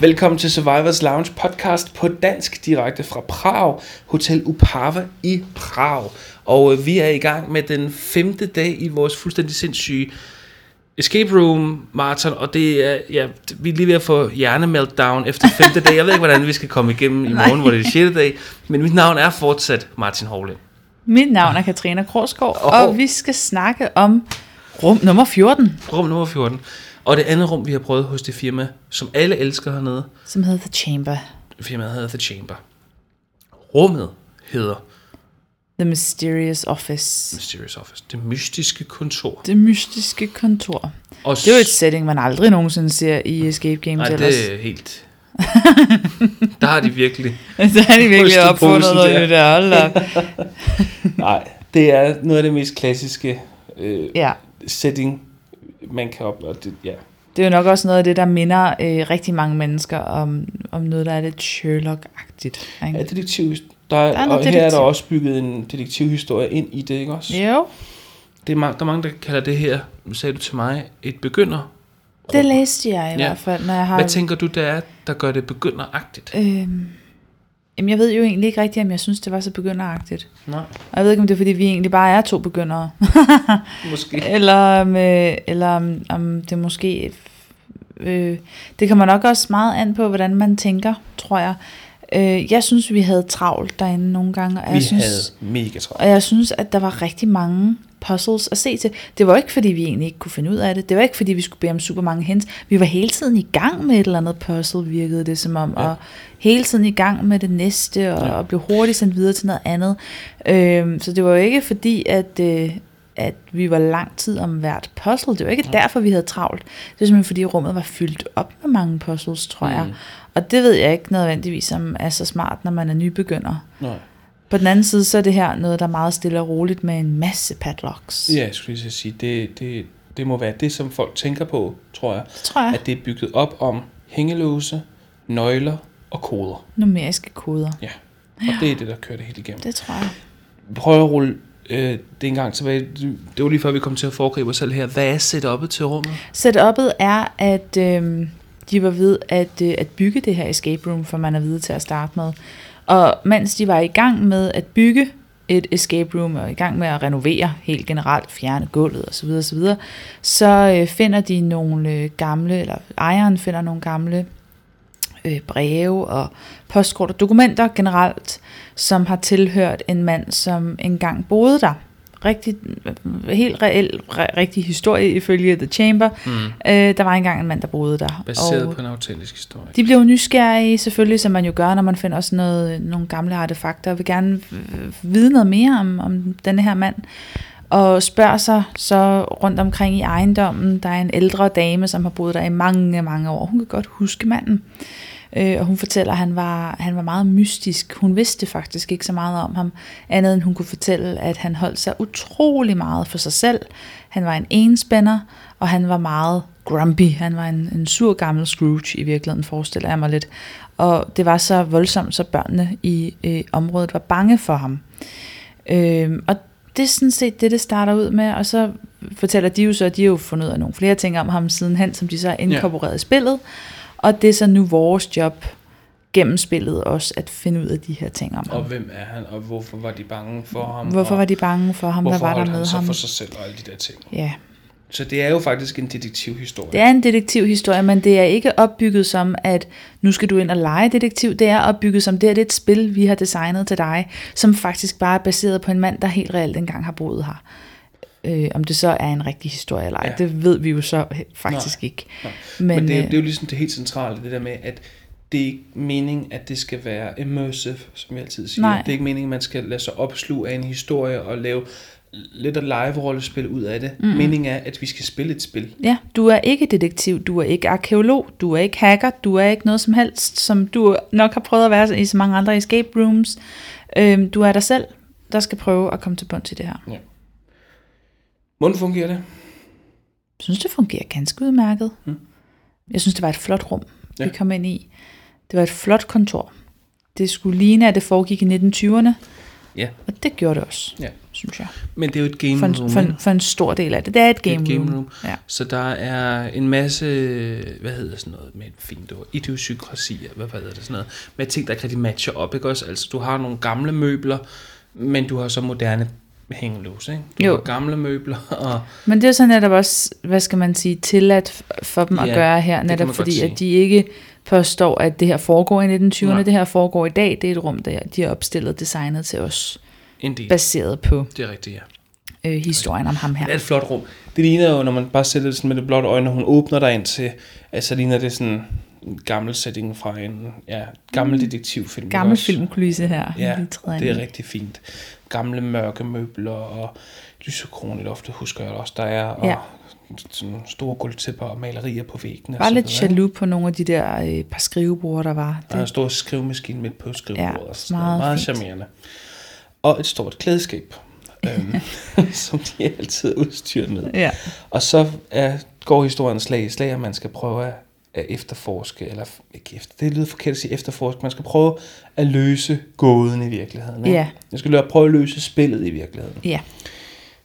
Velkommen til Survivors Lounge podcast på dansk direkte fra Prag, Hotel Upava i Prag. Og øh, vi er i gang med den femte dag i vores fuldstændig sindssyge escape room marathon, og det er, ja, vi er lige ved at få hjernemeltdown efter femte dag. Jeg ved ikke, hvordan vi skal komme igennem i morgen, hvor det er sjette dag, men mit navn er fortsat Martin Hovle. Mit navn er Katrina Krogsgaard, oh. og vi skal snakke om rum nummer 14. Rum nummer 14. Og det andet rum, vi har prøvet hos det firma, som alle elsker hernede. Som hedder The Chamber. Firmaet hedder The Chamber. Rummet hedder The Mysterious Office. Mysterious Office. Det mystiske kontor. Det mystiske kontor. Og det er jo et setting, man aldrig nogensinde ser i Escape Games Nej, ellers. det er helt... der har de virkelig... der har de virkelig opfundet noget der. Hold op. Nej, det er noget af det mest klassiske øh, ja. setting, man kan opnå. Det, ja. det er jo nok også noget af det, der minder øh, rigtig mange mennesker om, om noget, der er lidt Sherlock-agtigt. Ikke? Ja, detektiv. Der er, der er og detektiv. her er der også bygget en detektivhistorie ind i det, ikke også? Jo. Det er mange, der er mange, der kalder det her, sagde du til mig, et begynder. Det læste jeg i ja. hvert fald, når jeg har... Hvad tænker du, der er, der gør det begynderagtigt? Øhm, jamen, jeg ved jo egentlig ikke rigtigt, om jeg synes, det var så begynderagtigt. Nej. Og jeg ved ikke, om det er, fordi vi egentlig bare er to begyndere. måske. Eller, om, øh, eller om, om det måske... Øh, det kommer nok også meget an på, hvordan man tænker, tror jeg. Øh, jeg synes, vi havde travlt derinde nogle gange. Og vi jeg synes, havde mega travlt. Og jeg synes, at der var rigtig mange puzzles at se til. Det var ikke, fordi vi egentlig ikke kunne finde ud af det. Det var ikke, fordi vi skulle bede om super mange hints. Vi var hele tiden i gang med et eller andet puzzle, virkede det som om. Ja. Og hele tiden i gang med det næste, og, ja. og blev hurtigt sendt videre til noget andet. Øhm, så det var jo ikke fordi, at... Øh, at vi var lang tid om hvert puzzle. Det var ikke ja. derfor, vi havde travlt. Det er simpelthen, fordi rummet var fyldt op med mange puzzles, tror mm. jeg. Og det ved jeg ikke nødvendigvis, om er så smart, når man er nybegynder. Nej. På den anden side, så er det her noget, der er meget stille og roligt med en masse padlocks. Ja, jeg skulle lige sige, det, det, det må være det, som folk tænker på, tror jeg. Tror jeg. At det er bygget op om hængelåse, nøgler og koder. Numeriske koder. Ja, og ja. det er det, der kører det helt igennem. Det tror jeg. Prøv at rulle øh, det en gang tilbage. Det var lige før, vi kom til at foregribe os selv her. Hvad er setup'et til rummet? Setup'et er, at øh, de var ved at, øh, at bygge det her escape room, for man er videre til at starte med. Og mens de var i gang med at bygge et escape room og i gang med at renovere helt generelt, fjerne gulvet osv., osv., så, så øh, finder de nogle øh, gamle, eller ejeren finder nogle gamle øh, breve og postkort og dokumenter generelt, som har tilhørt en mand, som engang boede der rigtig, helt reel, rigtig historie ifølge The Chamber. Mm. Øh, der var engang en mand, der boede der. Baseret og på en autentisk historie. De blev nysgerrige selvfølgelig, som man jo gør, når man finder også noget, nogle gamle artefakter, og vil gerne vide noget mere om, om denne her mand. Og spørger sig så rundt omkring i ejendommen. Der er en ældre dame, som har boet der i mange, mange år. Hun kan godt huske manden. Øh, og hun fortæller, at han var, han var meget mystisk. Hun vidste faktisk ikke så meget om ham, andet end hun kunne fortælle, at han holdt sig utrolig meget for sig selv. Han var en enspænder, og han var meget grumpy. Han var en, en sur gammel Scrooge i virkeligheden, forestiller jeg mig lidt. Og det var så voldsomt, så børnene i øh, området var bange for ham. Øh, og det er sådan set det, det starter ud med, og så fortæller de jo så, at de har jo fundet ud af nogle flere ting om ham sidenhen, som de så har inkorporeret ja. i spillet. Og det er så nu vores job gennem spillet også at finde ud af de her ting om ham. Og hvem er han, og hvorfor var de bange for ham? Hvorfor var de bange for ham? Hvad var der med han ham? for sig selv og alle de der ting? Ja. Så det er jo faktisk en detektivhistorie. Det er en detektivhistorie, men det er ikke opbygget som, at nu skal du ind og lege detektiv. Det er opbygget som, det er et spil, vi har designet til dig, som faktisk bare er baseret på en mand, der helt reelt engang har boet her. Øh, om det så er en rigtig historie eller ej, ja. det ved vi jo så faktisk nej, ikke. Nej. Men, Men det, er, det er jo ligesom det helt centrale, det der med, at det er ikke meningen, at det skal være immersive, som jeg altid siger. Nej. Det er ikke meningen, at man skal lade sig opsluge af en historie og lave lidt af live-rollespil ud af det. Mm. Meningen er, at vi skal spille et spil. Ja, du er ikke detektiv, du er ikke arkeolog, du er ikke hacker, du er ikke noget som helst, som du nok har prøvet at være i så mange andre escape rooms. Øhm, du er dig selv, der skal prøve at komme til bunds i det her. Ja. Hvordan fungerer det? Jeg synes, det fungerer ganske udmærket. Mm. Jeg synes, det var et flot rum, ja. vi kom ind i. Det var et flot kontor. Det skulle ligne, at det foregik i 1920'erne. Ja. Og det gjorde det også, Ja. synes jeg. Men det er jo et game For en, room. for, en, for en stor del af det. Det er et Det er game, et game room. room. Ja. Så der er en masse, hvad hedder sådan noget med et fint ord, idiosynkrasi, hvad hedder det sådan noget, med ting, der ikke rigtig matcher op, ikke også? Altså, du har nogle gamle møbler, men du har så moderne hængelås, ikke? Du Jo. har gamle møbler, og Men det er så netop også, hvad skal man sige, tilladt for dem at Ja, gøre her, netop fordi, at de ikke påstår, at det her foregår i 1920'erne, Nej. det her foregår i dag, det er et rum, der de har opstillet designet til os, en del. baseret på Det er rigtigt, ja. øh, historien om ham her. Det er et flot rum. Det ligner jo, når man bare sætter det sådan med det blotte øjne, når hun åbner der ind til, altså ligner det sådan en gammel setting fra en ja, gammel detektivfilm. ikke Gammel filmkulisse her. Ja, det er rigtig fint. Gamle mørke møbler og lysekron i loftet, husker jeg også, der er. Og Ja. sådan store gulvtæpper og malerier på væggene. og Bare så lidt jaloux på nogle af de der øh, par skrivebord, der var. Der er en stor skrivemaskine midt på skrivebordet. Ja, og noget. meget meget fint. charmerende. Og et stort klædeskab, øhm, som de altid er udstyret med. ja. Og så er, går historien slag i slag, at man skal prøve at, at efterforske, eller ikke efter, det lyder forkert at sige efterforske, man skal prøve at løse gåden i virkeligheden. ikke? Ja. Man skal prøve at løse spillet i virkeligheden. ja.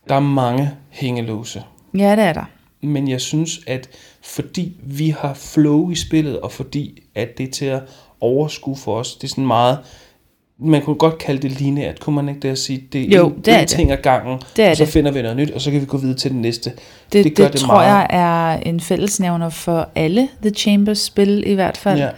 Der er mange hængelåse, Ja, det er der. men jeg synes, at fordi vi har flow i spillet, og fordi at det er til at overskue for os, det er sådan meget, man kunne godt kalde det lineært, kunne man ikke det at sige, det er Jo, en, det er en ting ad gangen, Det er så det. finder vi noget nyt, og så kan vi gå videre til den næste. Det, Det gør det det tror meget. jeg er en fællesnævner for alle The Chambers spil i hvert fald. Ja.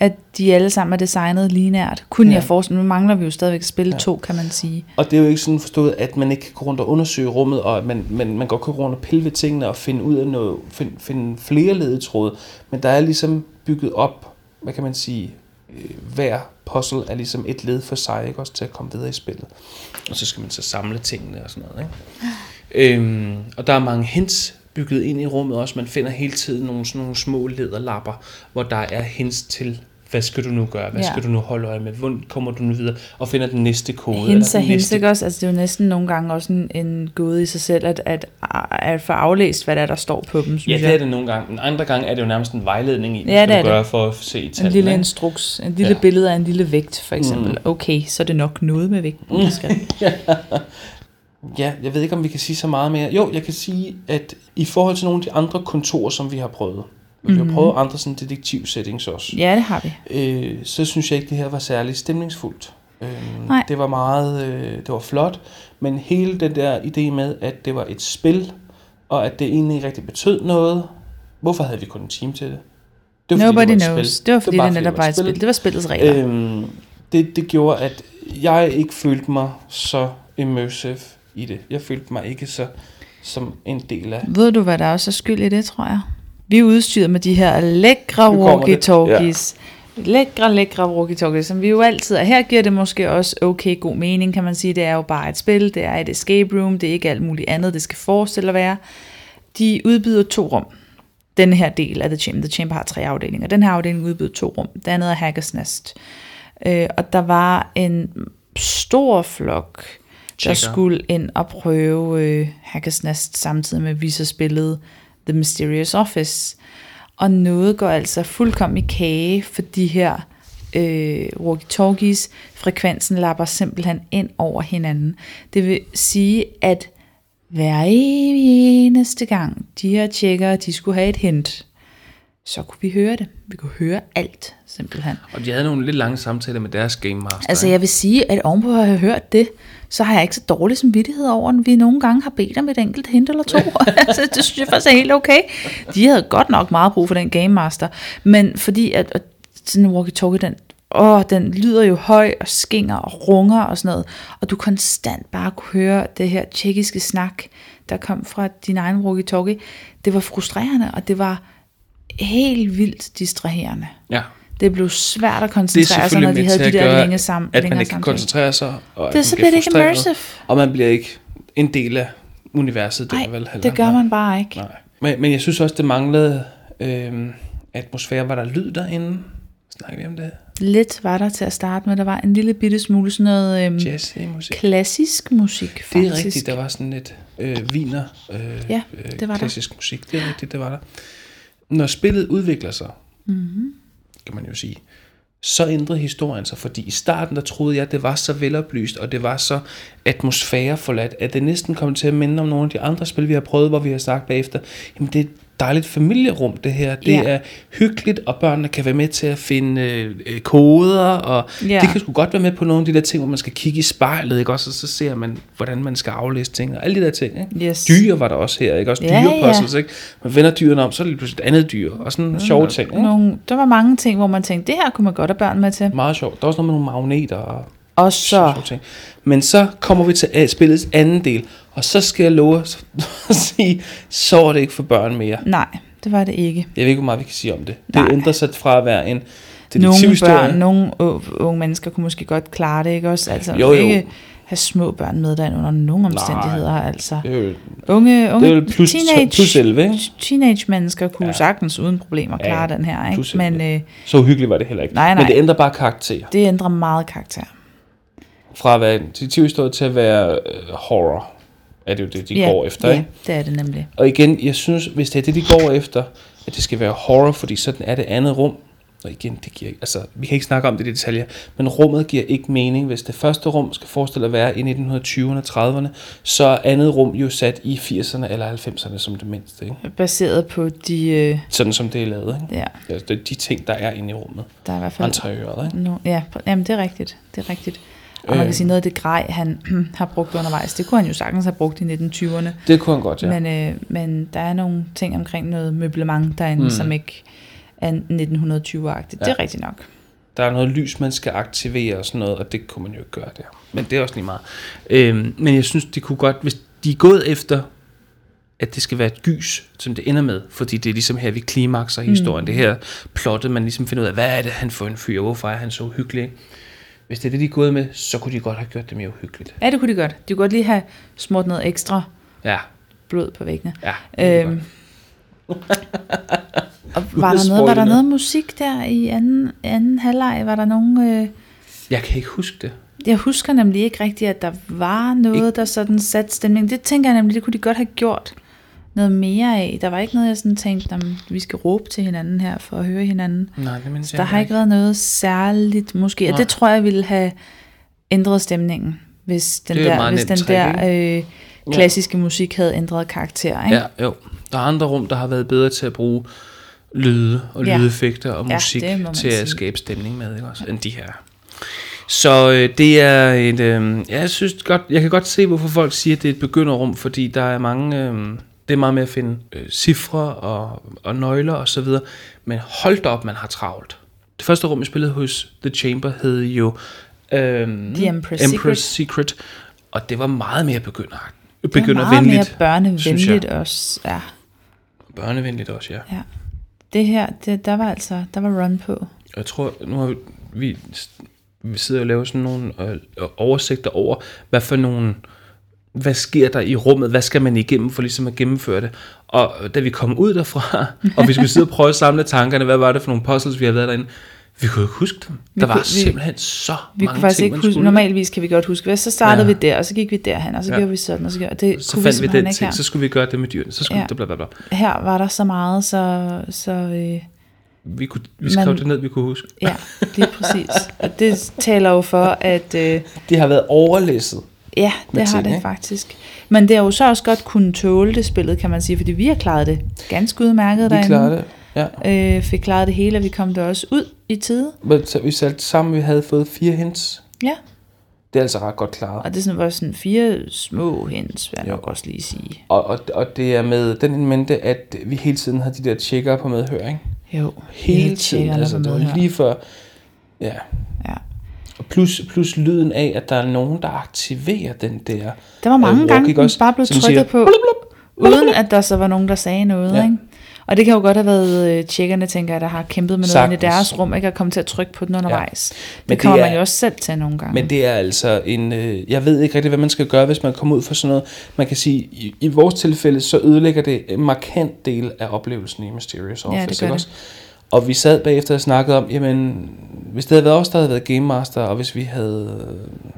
At de alle sammen er designet lineært. Kunne Ja. jeg forestille Nu mangler vi jo stadigvæk spil Ja. 2, kan man sige. Og det er jo ikke sådan forstået, at man ikke kan gå rundt og undersøge rummet, og at man, man, man godt kan gå rundt og pille ved tingene og finde ud af noget, finde, finde flere ledetråde. Men der er ligesom bygget op, hvad kan man sige, hver puzzle er ligesom et led for sig, ikke også til at komme videre i spillet. Og så skal man så samle tingene og sådan noget, ikke? Øhm, og der er mange hints bygget ind i rummet også. Man finder hele tiden nogle, sådan nogle små lederlapper, hvor der er hints til, hvad skal du nu gøre? Hvad Ja. skal du nu holde øje med? Hvordan kommer du nu videre? Og finder den næste kode. Hens eller er den hens, næste ikke også? Altså, det er jo næsten nogle gange også en, en gåde i sig selv, at, at, at få aflæst, hvad der, er, der står på dem, Ja, det er det nogle gange. Men andre gange er det jo nærmest en vejledning i, hvad Ja, skal det du det. gøre for at se En tallene. lille ikke? instruks, en lille Ja. billede af en lille vægt, for eksempel. Mm. Okay, så er det nok noget med vægten, der skal. Ja, jeg ved ikke, om vi kan sige så meget mere. Jo, jeg kan sige, at i forhold til nogle af de andre kontorer, som vi har prøvet, vi Mhm. har prøvet andre sådan detektiv-settings også, Ja, det har vi. øh, så synes jeg ikke, det her var særlig stemningsfuldt. Øh, Nej. det var meget, øh, det var flot, men hele den der idé med, at det var et spil, og at det egentlig ikke rigtig betød noget, hvorfor havde vi kun en time til det? Det Nobody det var knows. spil. Det var fordi, det, bare, det netop var et spil. Det var spillets regler. Øhm, det, det gjorde, at jeg ikke følte mig så immersive i det. Jeg følte mig ikke så som en del af... Ved du, hvad der også er skyld i det, tror jeg? Vi er udstyret med de her lækre walkie-talkies. Lækre, lækre walkie-talkies, som vi jo altid er. Her giver det måske også okay god mening, kan man sige. Det er jo bare et spil, det er et escape room, det er ikke alt muligt andet, det skal forestille at være. De udbyder to rum. Den her del af The Chamber. The Chamber har tre afdelinger. Den her afdeling udbyder to rum. Det andet er Hackers Nest. Øh, og der var en stor flok, der Tjekker. skulle ind og prøve øh, Hackers Nest samtidig med, at vi så spillede The Mysterious Office. Og noget går altså fuldkommen i kage for de her øh, walkie-talkies. Frekvensen lapper simpelthen ind over hinanden. Det vil sige, at hver eneste gang de her tjekkere, de skulle have et hint, så kunne vi høre det. Vi kunne høre alt, simpelthen. Og de havde nogle lidt lange samtaler med deres Game Master. Altså jeg vil sige, at ovenpå at have hørt det, så har jeg ikke så dårlig samvittighed over, at vi nogle gange har bedt om et enkelt hint eller to. altså, det synes jeg faktisk er helt okay. De havde godt nok meget brug for den Game Master. Men fordi at, at sådan en walkie-talkie, den, åh, den lyder jo høj og skinger og runger og sådan noget. Og du konstant bare kunne høre det her tjekkiske snak, der kom fra din egen walkie-talkie. Det var frustrerende, og det var helt vildt distraherende. ja. Det blev svært at Det er koncentrere sig, når de havde de der længe sammen. at man ikke kan koncentrere sig. Og Det, man så bliver det ikke immersive. Og man bliver ikke en del af universet der Nej, vel heller. det gør man bare ikke. Nej. Men, men jeg synes også, det manglede øh, atmosfære. Var der lyd derinde? Snakker vi om det? Lidt var der til at starte med. Der var en lille bitte smule sådan noget øhm, Jazz-musik? klassisk musik, Det faktisk. er rigtigt, der var sådan lidt øh, viner, øh, Ja, øh, det var der. klassisk musik. Det er rigtigt, det var der. Når spillet udvikler sig, Mm-hmm. kan man jo sige, så ændrede historien sig, fordi i starten der troede jeg, at det var så veloplyst, og det var så atmosfæreforladt, at det næsten kom til at minde om nogle af de andre spil, vi har prøvet, hvor vi har sagt bagefter, jamen det dejligt familierum, det her. Det Ja. er hyggeligt, og børnene kan være med til at finde øh, koder, og Ja. det kan sgu godt være med på nogle af de der ting, hvor man skal kigge i spejlet, ikke? Også, og så ser man, hvordan man skal aflæse ting, og alle de der ting, ikke? Yes. Dyr var der også her, ikke? Også Ja, dyrepuzzles, ikke? Man vender dyrene om, så er det lige pludselig et andet dyr, og sådan sjove ting, ikke? Nogle, der var mange ting, hvor man tænkte, det her kunne man godt have børn med til. Meget sjovt. Der er også noget med nogle magneter og Og så, ting. Men så kommer vi til spillets anden del, og så skal jeg love at sige, så er det ikke for børn mere. nej, det var det ikke. Jeg ved ikke, hvor meget vi kan sige om det. Det Nej. ændrer sig fra at være en Nogle børn, nogle unge mennesker kunne måske godt klare det, ikke også? Altså, Jo, jo, ikke have små børn med derinde under nogen omstændigheder, altså. Det er jo, Unge, unge det er plus, teenage, plus 11, ikke? teenage mennesker kunne Ja. sagtens uden problemer klare ja. den her, ikke? Men 11. øh, Så uhyggeligt var det heller ikke. Nej, Men nej. det ændrer bare karakter. det ændrer meget karakter. Fra at være detektivhistorie til at være øh, horror. Er det jo det, de ja, går efter, ja, ikke? det er det nemlig. Og igen, jeg synes, hvis det er det, de går efter, at det skal være horror, fordi sådan er det andet rum. Og igen, det giver altså, vi kan ikke snakke om det i detaljer, men rummet giver ikke mening. Hvis det første rum skal forestille at være i 1920'erne og 30'erne, så er andet rum jo sat i 80'erne eller 90'erne som det mindste. Ikke? Baseret på de, øh, Sådan som det er lavet. Ikke? ja, Altså, det er de ting, der er inde i rummet. der er i hvert fald... Interiøret, ikke? No, ja, jamen det er rigtigt. Det er rigtigt. Og man Øh. kan sige, noget af det grej, han har brugt undervejs, det kunne han jo sagtens have brugt i 1920'erne. Det kunne han godt, ja. Men, øh, men der er nogle ting omkring noget møblement derinde, Mm. mm. som ikke er 1920-agtigt. Det Ja. er rigtigt nok. Der er noget lys, man skal aktivere og sådan noget, og det kunne man jo ikke gøre der. Men det er også lige meget. Øhm, men jeg synes, de kunne godt, hvis de er gået efter, at det skal være et gys, som det ender med, fordi det er ligesom her, vi klimakser historien. Mm. Det her plottet, man ligesom finder ud af, hvad er det, han får en fyr, hvorfor er han så uhyggelig? Hvis det er det, de er gået med, så kunne de godt have gjort det mere uhyggeligt. Ja, det kunne de godt. De kunne godt lige have smurt noget ekstra Ja, blod på væggene. ja. Øhm, og var der, noget, var der noget. musik der i anden, anden halvleg? Var der nogen... Øh, Jeg kan ikke huske det. jeg husker nemlig ikke rigtigt, at der var noget, der sådan satte stemning. Det tænker jeg nemlig, det kunne de godt have gjort noget mere af. Der var ikke noget, jeg sådan tænkte, om vi skal råbe til hinanden her for at høre hinanden. Nej, det mindes jeg Der har ikke været noget særligt måske. Og det tror jeg ville have ændret stemningen, hvis den er der, hvis den trick, der øh, klassiske musik havde ændret karakter. Ikke? Ja, jo. Der er andre rum, der har været bedre til at bruge lyde og Ja. lydeffekter og Ja, musik man til at sige. skabe stemning med, ikke også, end de her. Så øh, det er et, øh, ja, jeg synes godt, jeg kan godt se, hvorfor folk siger, at det er et begynderrum, fordi der er mange, øh, det er meget med at finde øh, cifre og, og nøgler og så videre, men hold da op, man har travlt. Det første rum, jeg spillede hos The Chamber, hed jo øh, The Empress Empress Secret, og det var meget mere begynder, Det var meget mere begyndervenligt. børnevenligt også. Ja. Børnevenligt også, ja. ja. Det her, det, der var altså, der var run på. Jeg tror, nu har vi, vi, vi sidder og laver sådan nogle øh, oversigter over, hvad for nogle, hvad sker der i rummet, hvad skal man igennem for ligesom at gennemføre det. Og da vi kom ud derfra, og vi skulle sidde og prøve at samle tankerne, hvad var det for nogle puzzles, vi havde været derinde, vi kunne ikke huske dem. Vi der var kunne- vi- simpelthen så Vi mange kunne faktisk ting, ikke man huske, normalvis kan vi godt huske, hvad, så startede Ja. vi der, og så gik vi derhen, og så Ja. gjorde vi sådan, og så, gjorde, det Så kunne fandt vi simpelthen den ting, her. så skulle vi gøre det med dyrene, så skulle Ja. det bla bla bla. Her var der så meget, så, så øh, Vi, kunne, vi skrev Men- det ned, vi kunne huske. ja, lige præcis. Og det taler jo for, at øh, Det har været overlæsset. Ja, det har ting, det ikke? faktisk. Men det har jo så også godt kunne tåle det spillet, kan man sige, fordi vi har klaret det ganske udmærket Vi derinde. klarede det. Ja. Øh, fik klaret det hele, og vi kom der også ud i tide. Men så vi satte sammen, vi havde fået fire hints. Ja, Det er altså ret godt klaret. og det sådan, var sådan fire små hens, vil jeg nok også lige sige. Og, og, og det er med den mente, at vi hele tiden har de der tjekker på medhør, ikke? Jo, Hele hele tiden. Altså, det var lige før... Ja. Ja. Og plus, plus lyden af, at der er nogen, der aktiverer den der... Der var mange walk, gange, den også? bare blev trykket siger, på, uden at der så var nogen, der sagde noget. Ja. Ja. Ikke? Og det kan jo godt have været øh, tjekkerne, tænker jeg, der har kæmpet med noget i deres rum, ikke at komme til at trykke på den undervejs. Ja. Men Det det kommer er- man jo også selv til nogle gange. Men det er altså en... Øh, jeg ved ikke rigtig, hvad man skal gøre, hvis man kommer ud for sådan noget. Man kan sige, i, i vores tilfælde, så ødelægger det en markant del af oplevelsen i Mysterious Ja, Office. det gør det. også? Og vi sad bagefter og snakkede om, jamen, hvis det havde været os, der havde været Game Master, og hvis vi havde øh,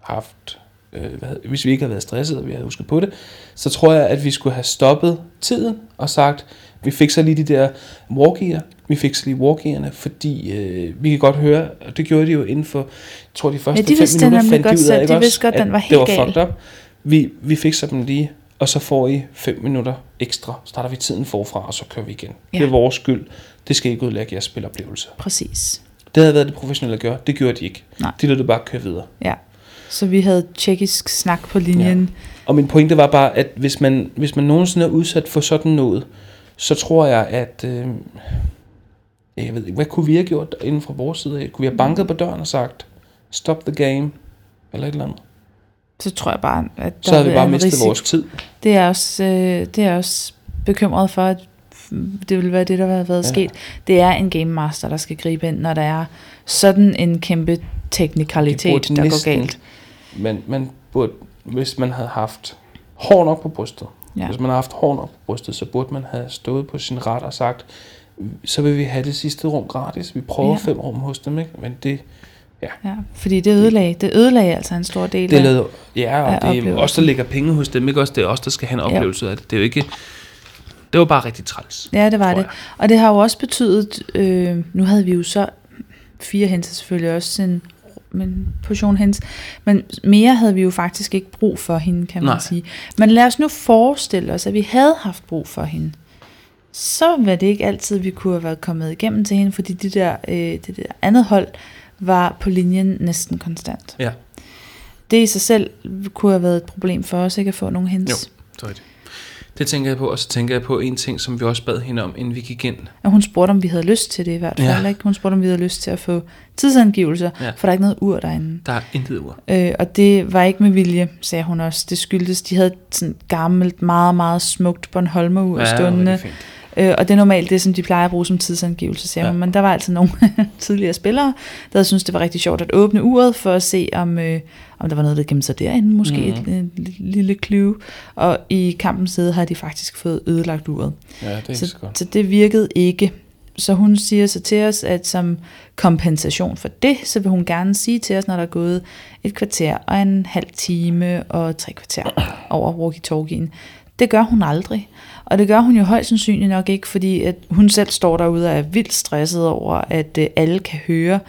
haft, øh, hvad, hvis vi ikke havde været stresset, og vi havde husket på det, så tror jeg, at vi skulle have stoppet tiden og sagt, Vi fik så lige de der walkier. Vi fik så lige walkierne, fordi øh, vi kan godt høre, og det gjorde de jo inden for, jeg tror de første Ja, de fem minutter, fandt de ud af, De godt, at den var det var fucked up. Vi, vi fik så dem lige, og så får I 5 minutter ekstra. Starter vi tiden forfra, og så kører vi igen. Ja. Ja. Det er vores skyld. Det skal ikke udlægge jeres spiloplevelse. Præcis. Det havde været det professionelle at gøre. Det gjorde de ikke. Nej. De lod det bare køre videre. Ja. Så vi havde tjekkisk snak på linjen. Og min pointe var bare, at hvis man, hvis man nogensinde er udsat for sådan noget, så tror jeg, at... Øh, jeg ved ikke, hvad kunne vi have gjort inden fra vores side af? Kunne vi have banket på døren og sagt, stop the game, eller et eller andet? Så tror jeg bare, at Så havde vi bare mistet risiko. vores tid. Det er også, øh, det er også bekymret for, at det vil være det, der har været Ja. sket. Det er en game master, der skal gribe ind, når der er sådan en kæmpe teknikalitet, burde der næsten- går galt. Men man burde, hvis man havde haft hår nok på brystet, ja. Hvis man havde haft hår nok på brystet, så burde man have stået på sin ret og sagt, så vil vi have det sidste rum gratis. Vi prøver. Ja. fem rum hos dem, ikke? Men det, Ja, fordi det ødelagde, det ødelagde altså en stor del det af... lavede, ja, og af det er oplevelsen. os, der lægger penge hos dem, ikke også? Det er os, der skal have en Ja. oplevelse ud af det. Det er jo ikke, det var bare rigtig træls. Ja, det var det. Og det har jo også betydet, øh, nu havde vi jo så fire hens, selvfølgelig også en, en portion hens, men mere havde vi jo faktisk ikke brug for hende, kan man Nej. sige. Men lad os nu forestille os, at vi havde haft brug for hende. Så var det ikke altid, vi kunne have været kommet igennem til hende, fordi det der, øh, det der andet hold var på linjen næsten konstant. Ja. Det i sig selv kunne have været et problem for os, ikke at få nogen hens. Jo. Det er rigtigt. Det tænker jeg på, og så tænker jeg på en ting, som vi også bad hende om, inden vi gik ind. Og hun spurgte, om vi havde lyst til det i hvert fald. Ja. Ikke? Hun spurgte, om vi havde lyst til at få tidsangivelser, Ja. for der er ikke noget ur derinde. Der er intet ur. Øh, og det var ikke med vilje, sagde hun også. Det skyldtes, de havde sådan gammelt, meget, meget smukt Bornholmer-ur ja, stående. fint. Øh, og det er normalt det, som de plejer at bruge som tidsangivelse, siger Ja. hun. Men der var altså nogle tidligere spillere, der synes det var rigtig sjovt at åbne uret, for at se, om, øh, om der var noget, der gemte sig derinde. Måske mm. et, et, lille clue. Og i kampens side har de faktisk fået ødelagt uret. Ja, det er så Så, godt. så det virkede ikke. Så hun siger så til os, at som kompensation for det, så vil hun gerne sige til os, når der er gået et kvarter og en halv time og tre kvarter over walkie-talkien. Det gør hun aldrig. Og det gør hun jo højst sandsynligt nok ikke, fordi at hun selv står derude og er vildt stresset over, at øh, alle kan høre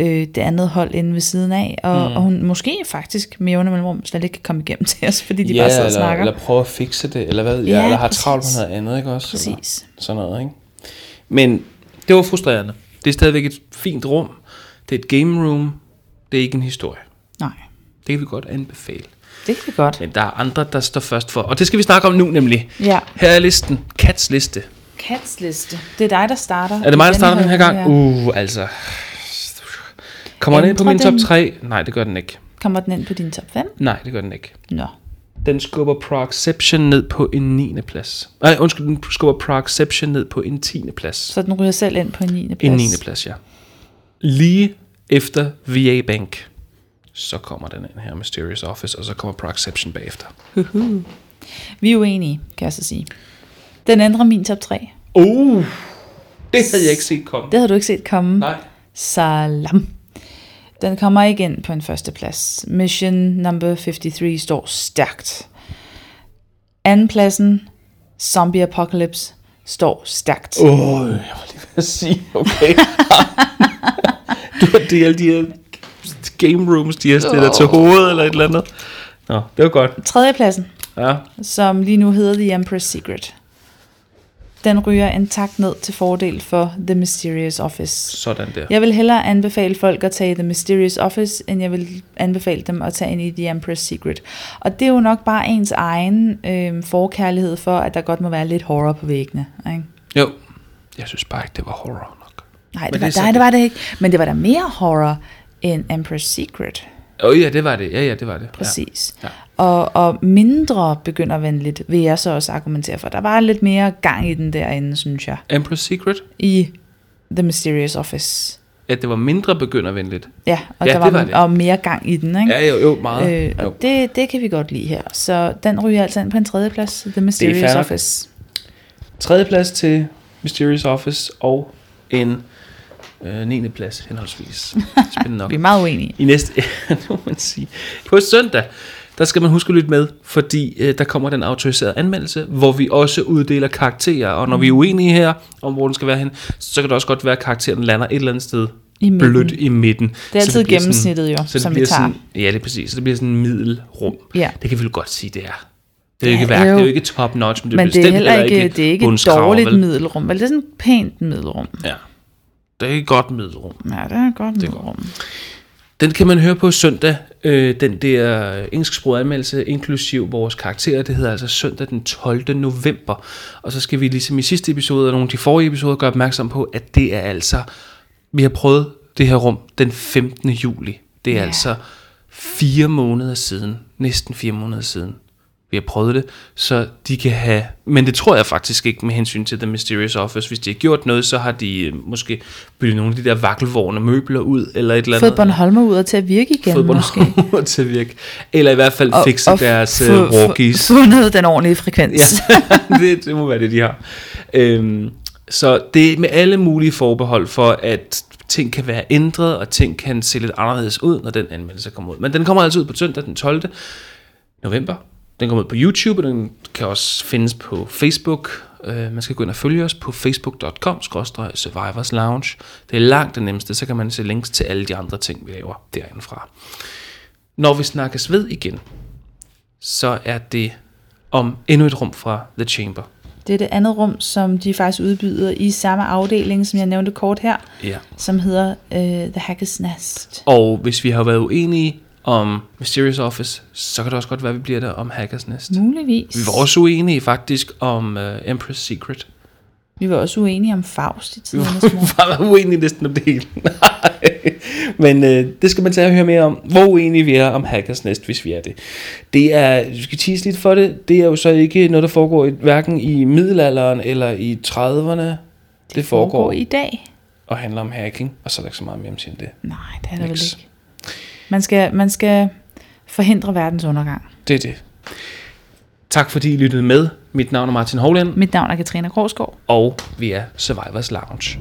øh, det andet hold inde ved siden af, og, Mm. og hun måske faktisk med jævne mellemrum slet ikke kan komme igennem til os, fordi de ja, bare sidder og eller, snakker. eller prøve at fikse det, eller hvad, ja, Ja, eller har præcis. travlt med noget andet, ikke også? Eller Præcis. sådan noget, ikke? Men det var frustrerende. Det er stadigvæk et fint rum. Det er et game room. Det er ikke en historie. Nej, Det kan vi godt anbefale. Det vi godt. Men der er andre, der står først for. Og det skal vi snakke om nu nemlig. Ja. Her er listen. Cats liste. Cats liste. Det er dig, der starter. Er det mig, der starter den her gang? Ja. Uh, altså. Kommer den ind på min top den? 3? Nej, det gør den ikke. Kommer den ind på din top 5? Nej, det gør den ikke. Nå. Den skubber Proxception ned på en 9. plads. Nej, undskyld, den skubber Proxception ned på en 10. plads. Så den ryger selv ind på en 9. plads. En 9. plads, ja. Lige efter VA Bank, så kommer den ind her, Mysterious Office, og så kommer Proxception bagefter. Uhuh. Vi er uenige, kan jeg så sige. Den ændrer min top 3. Uh, det havde jeg ikke set komme. Det havde du ikke set komme. Nej. Salam. Den kommer ikke ind på en første plads. Mission number 53 står stærkt. Anden pladsen, Zombie Apocalypse, står stærkt. Åh, oh, jeg var lige ved at sige, okay. du har delt de her game rooms, de har stillet oh. til hovedet eller et eller andet. Nå, det var godt. Tredje pladsen, Ja, som lige nu hedder The Empress Secret. Den ryger en tak ned til fordel for The Mysterious Office. sådan der. Jeg vil hellere anbefale folk at tage The Mysterious Office, end jeg vil anbefale dem at tage ind i The Empress Secret. Og det er jo nok bare ens egen øh, forkærlighed for, at der godt må være lidt horror på væggene. Ikke? Jo, jeg synes bare ikke, det var horror nok. Nej, Men det det er var, så nej, det. det var det ikke. Men det var da mere horror end Empress Secret. Åh oh, ja, det var det. Ja, ja, det var det. Præcis. Ja. Og, og mindre begyndervenligt, vil jeg så også argumentere for. Der var lidt mere gang i den derinde, synes jeg. Empress Secret? i The Mysterious Office. At det var mindre begyndervenligt. Ja, og Ja, der var, var det. og mere gang i den, ikke? Ja, jo, jo meget. Øh, jo. og det, det kan vi godt lide her. Så den ryger altså ind på en tredje plads, The Mysterious. Office. Tredje plads til Mysterious Office og en øh, 9. plads henholdsvis. Spændende nok. Vi er meget uenige. I næste, nu må man sige. På søndag, der skal man huske at lytte med, fordi øh, der kommer den autoriserede anmeldelse, hvor vi også uddeler karakterer, og når vi er uenige her om, hvor den skal være hen, så kan det også godt være, at karakteren lander et eller andet sted I midten. blødt i midten. Det er Så altid bliver gennemsnittet jo, så det som vi tager. Sådan, ja, det er præcis. Så det bliver sådan en middelrum. Ja. Det kan vi vel godt sige, det er. Det er jo Ja, ikke værk, jo. det er jo ikke top notch, men det er Men det er heller ikke, det er ikke et dårligt vel? middelrum. Vel, det er sådan et pænt middelrum. Ja. Det er ikke et godt middelrum. Ja, det er et godt middelrum. Den kan man høre på søndag, øh, den der engelsksproget anmeldelse, inklusiv vores karakterer. Det hedder altså søndag den 12. november. Og så skal vi ligesom i sidste episode og nogle af de forrige episoder gøre opmærksom på, at det er altså, vi har prøvet det her rum den 15. juli. Det er ja. altså fire måneder siden, næsten fire måneder siden, vi har prøvet det, så de kan have, men det tror jeg faktisk ikke med hensyn til The Mysterious Office. Hvis de har gjort noget, så har de øh, måske byttet nogle af de der vakkelvorne møbler ud, eller et eller andet. Fået Bornholmer ud og til at virke igen, fået måske. Til at virke. Eller i hvert fald fikse og deres walkies. få- Fundet den ordentlige frekvens. Ja, det, det må være det, de har. Øhm, så det er med alle mulige forbehold for, at ting kan være ændret, og ting kan se lidt anderledes ud, når den anmeldelse kommer ud. Men den kommer altså ud på søndag den 12. november. Den kommer ud på YouTube, og den kan også findes på Facebook. Øh, man skal gå ind og følge os på facebook.com Survivors Lounge. Det er langt det nemmeste, så kan man se links til alle de andre ting, vi laver derindefra. Når vi snakkes ved igen, så er det om endnu et rum fra The Chamber. Det er det andet rum, som de faktisk udbyder i samme afdeling, som jeg nævnte kort her, Ja. som hedder uh, The Hackers Nest. Og hvis vi har været uenige om Mysterious Office, så kan det også godt være, at vi bliver der om Hackers Nest. Muligvis. Vi var også uenige faktisk om uh, Empress Secret. vi var også uenige om Faust i Vi tidernes morgen. var uenige næsten om det hele. Nej. Men øh, det skal man tage og høre mere om. Hvor uenige vi er om Hackers Nest, hvis vi er det. Det er, vi skal tease lidt for det, det er jo så ikke noget, der foregår i, hverken i middelalderen eller i 30'erne. Det, det foregår, Foregår i dag? og handler om hacking, og så er der ikke så meget mere om det. Nej, det er der vel ikke. Man skal, man skal forhindre verdens undergang. Det er det. Tak fordi I lyttede med. Mit navn er Martin Hovland, Mit navn er Katrine Krogsgaard. og vi er Survivors Lounge.